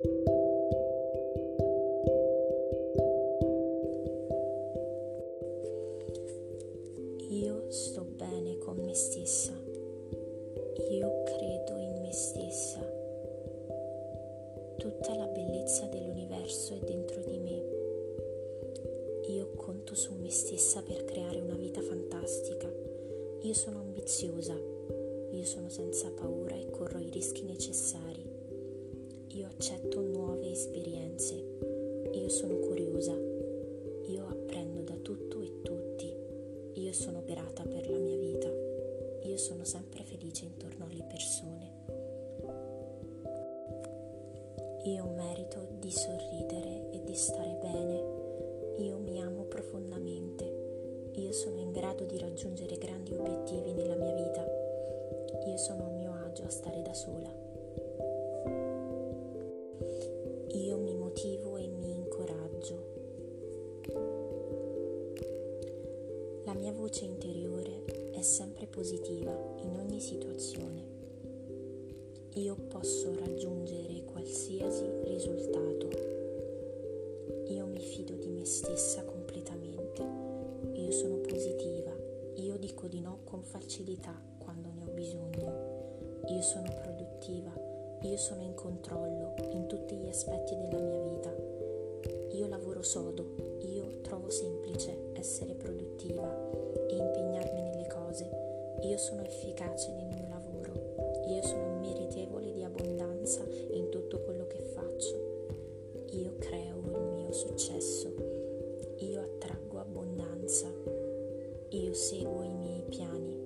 Io sto bene con me stessa. Io credo in me stessa. Tutta la bellezza dell'universo è dentro di me. Io conto su me stessa per creare una vita fantastica. Io sono ambiziosa. Io sono senza paura e corro i rischi necessari. Io accetto nuove esperienze. Io sono curiosa. Io apprendo da tutto e tutti. Io sono grata per la mia vita. Io sono sempre felice intorno alle persone. Io merito di sorridere e di stare bene. Io mi amo profondamente. Io sono in grado di raggiungere grandi obiettivi nella mia vita. Io sono a mio agio a stare da sola. Voce interiore è sempre positiva in ogni situazione. Io posso raggiungere qualsiasi risultato. Io mi fido di me stessa completamente. Io sono positiva. Io dico di no con facilità quando ne ho bisogno. Io sono produttiva. Io sono in controllo in tutti gli aspetti della mia vita. Io lavoro sodo. Io trovo semplice essere produttiva Io sono efficace nel mio lavoro. Io sono meritevole di abbondanza in tutto quello che faccio. Io creo il mio successo. Io attraggo abbondanza. Io seguo i miei piani.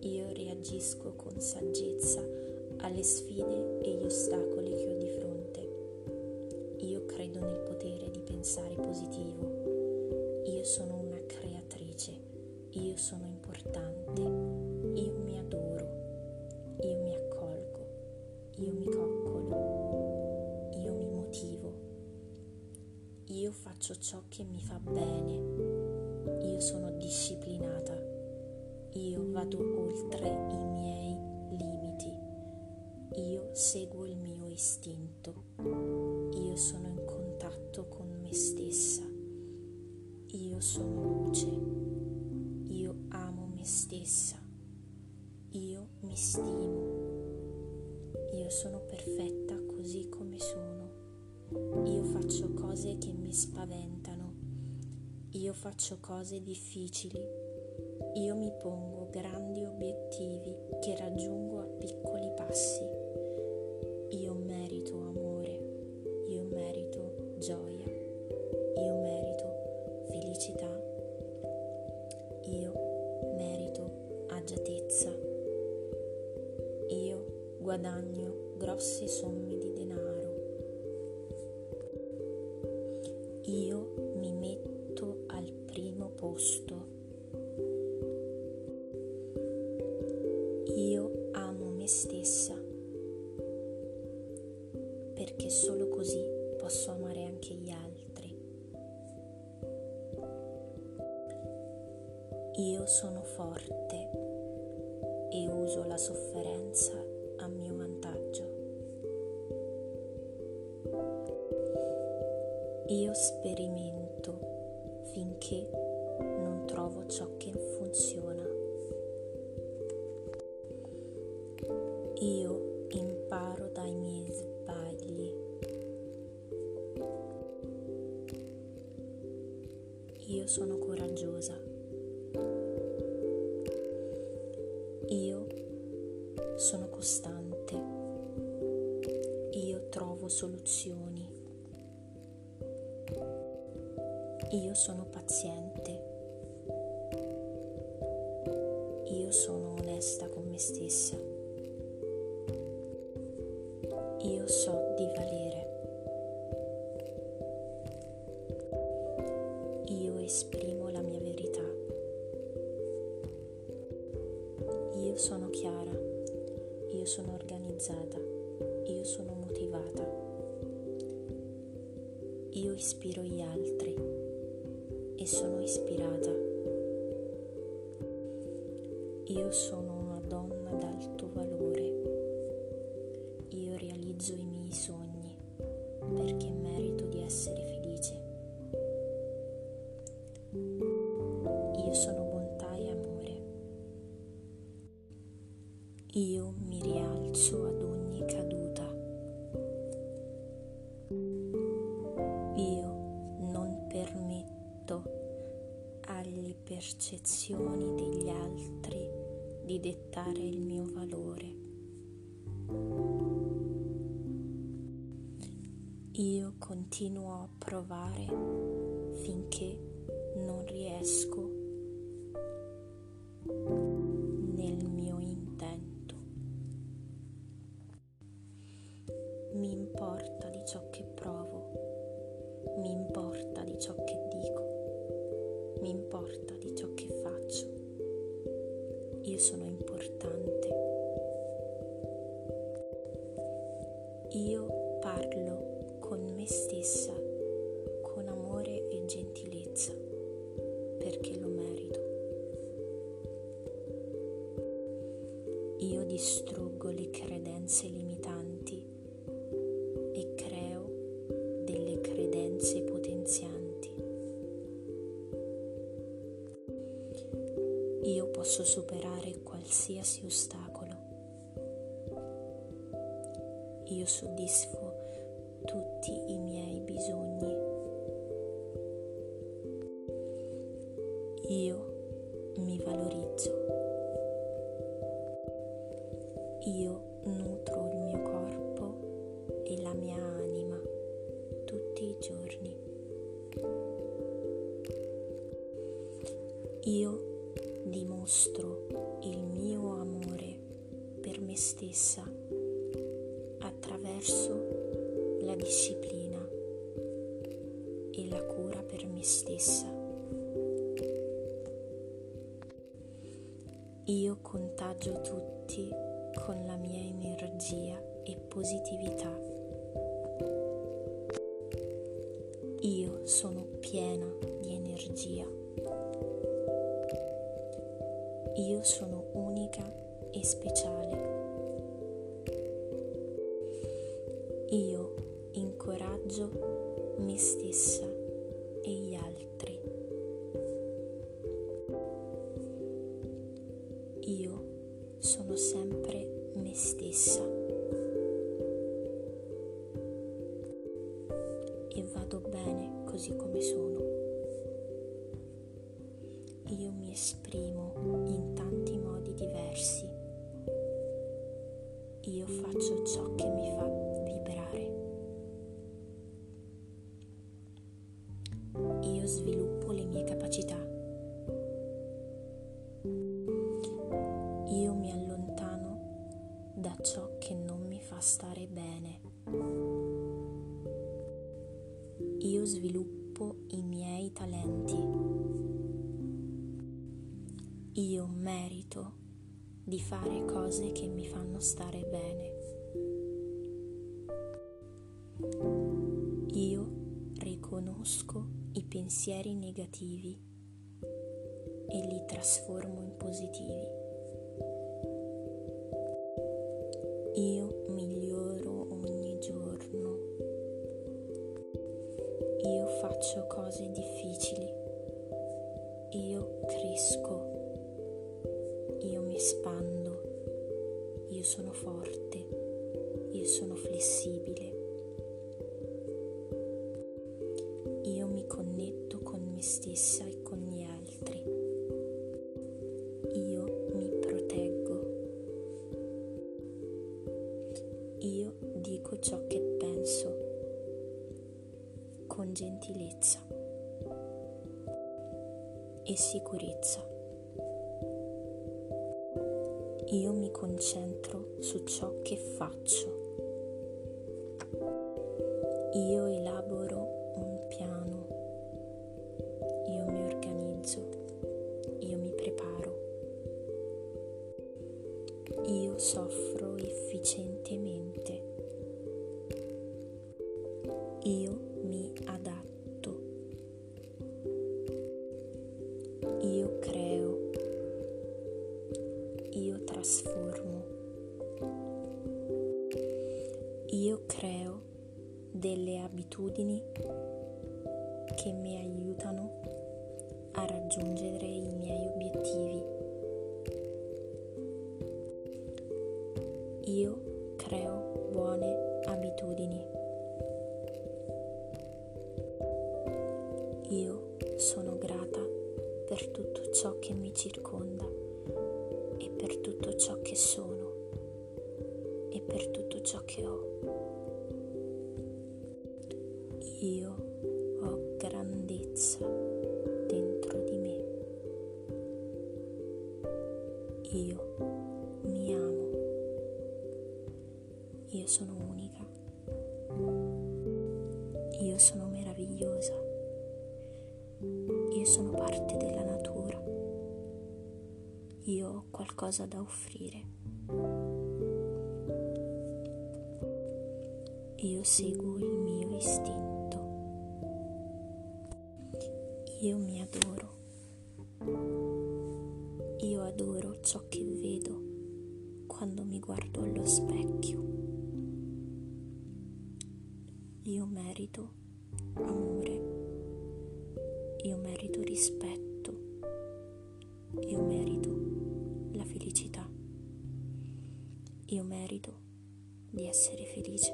Io reagisco con saggezza alle sfide e gli ostacoli che ho di fronte. Io credo nel potere di pensare positivo. Io sono una creatrice. Io sono importante. Io mi adoro. Io mi accolgo. Io mi coccolo. Io mi motivo. Io faccio ciò che mi fa bene. Io sono disciplinata. Io vado oltre i miei limiti. Io seguo il mio istinto. Io sono in contatto con me stessa. Io sono luce. Stessa. Io mi stimo. Io sono perfetta così come sono. Io faccio cose che mi spaventano. Io faccio cose difficili. Io mi pongo grandi obiettivi che raggiungo a piccoli passi. Io merito amore. Io merito gioia. Io merito felicità. Io agiatezza. Io guadagno grosse somme di denaro. Io mi metto al primo posto. Io amo me stessa perché solo così posso amare anche gli altri. Io sono forte e uso la sofferenza a mio vantaggio. Io sperimento finché non trovo ciò che funziona. Io imparo dai miei sbagli. Io sono coraggiosa. Costante. Io trovo soluzioni. Io sono paziente. Io sono onesta con me stessa. sono organizzata, io sono motivata, io ispiro gli altri e sono ispirata. Io sono una donna d'alto valore, io realizzo i miei sogni perché merito di essere felice. Io sono bontà e amore. Io di dettare il mio valore. Io continuo a provare finché non riesco nel mio intento. Mi importa di ciò che provo, mi importa di ciò che dico, mi importa di ciò che faccio. Io sono importante. Io parlo con me stessa con amore e gentilezza perché lo merito. Io distruggo le credenze limitanti posso superare qualsiasi ostacolo. Io soddisfo tutti i miei bisogni. Io mi valorizzo. Io nutro il mio corpo e la mia anima tutti i giorni. Io dimostro il mio amore per me stessa attraverso la disciplina e la cura per me stessa. Io contagio tutti con la mia energia e positività. Io sono piena di energia. Io sono unica e speciale. Io incoraggio me stessa e gli altri. Io sono sempre me stessa e vado bene così come sono. Io mi esprimo in tanti modi diversi. Io faccio ciò che mi fa vibrare. Io sviluppo le mie capacità. Io mi allontano da ciò che non mi fa stare bene. Io sviluppo i miei talenti. Io merito di fare cose che mi fanno stare bene. Io riconosco i pensieri negativi e li trasformo in positivi. Io miglioro ogni giorno. Io faccio cose difficili. Io cresco. Espando. Io sono forte. Io sono flessibile. Io mi connetto con me stessa e con gli altri. Io mi proteggo. Io dico ciò che penso con gentilezza e sicurezza. Io mi concentro su ciò che faccio. Io elaboro un piano. Io mi organizzo. Io mi preparo. Io soffro efficientemente. Io mi adatto. Abitudini che mi aiutano a raggiungere i miei obiettivi. Io creo buone abitudini. Io sono grata per tutto ciò che mi circonda Io ho grandezza dentro di me. Io mi amo. Io sono unica. Io sono meravigliosa. Io sono parte della natura. Io ho qualcosa da offrire. Io seguo il mio istinto. Io mi adoro. Io adoro ciò che vedo quando mi guardo allo specchio. Io merito amore. Io merito rispetto. Io merito la felicità. Io merito di essere felice.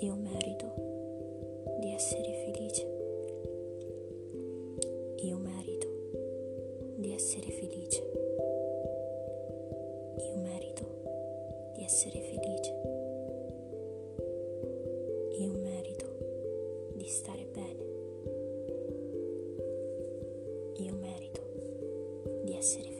Io merito merito di essere felice. Io merito di stare bene. Io merito di essere felice.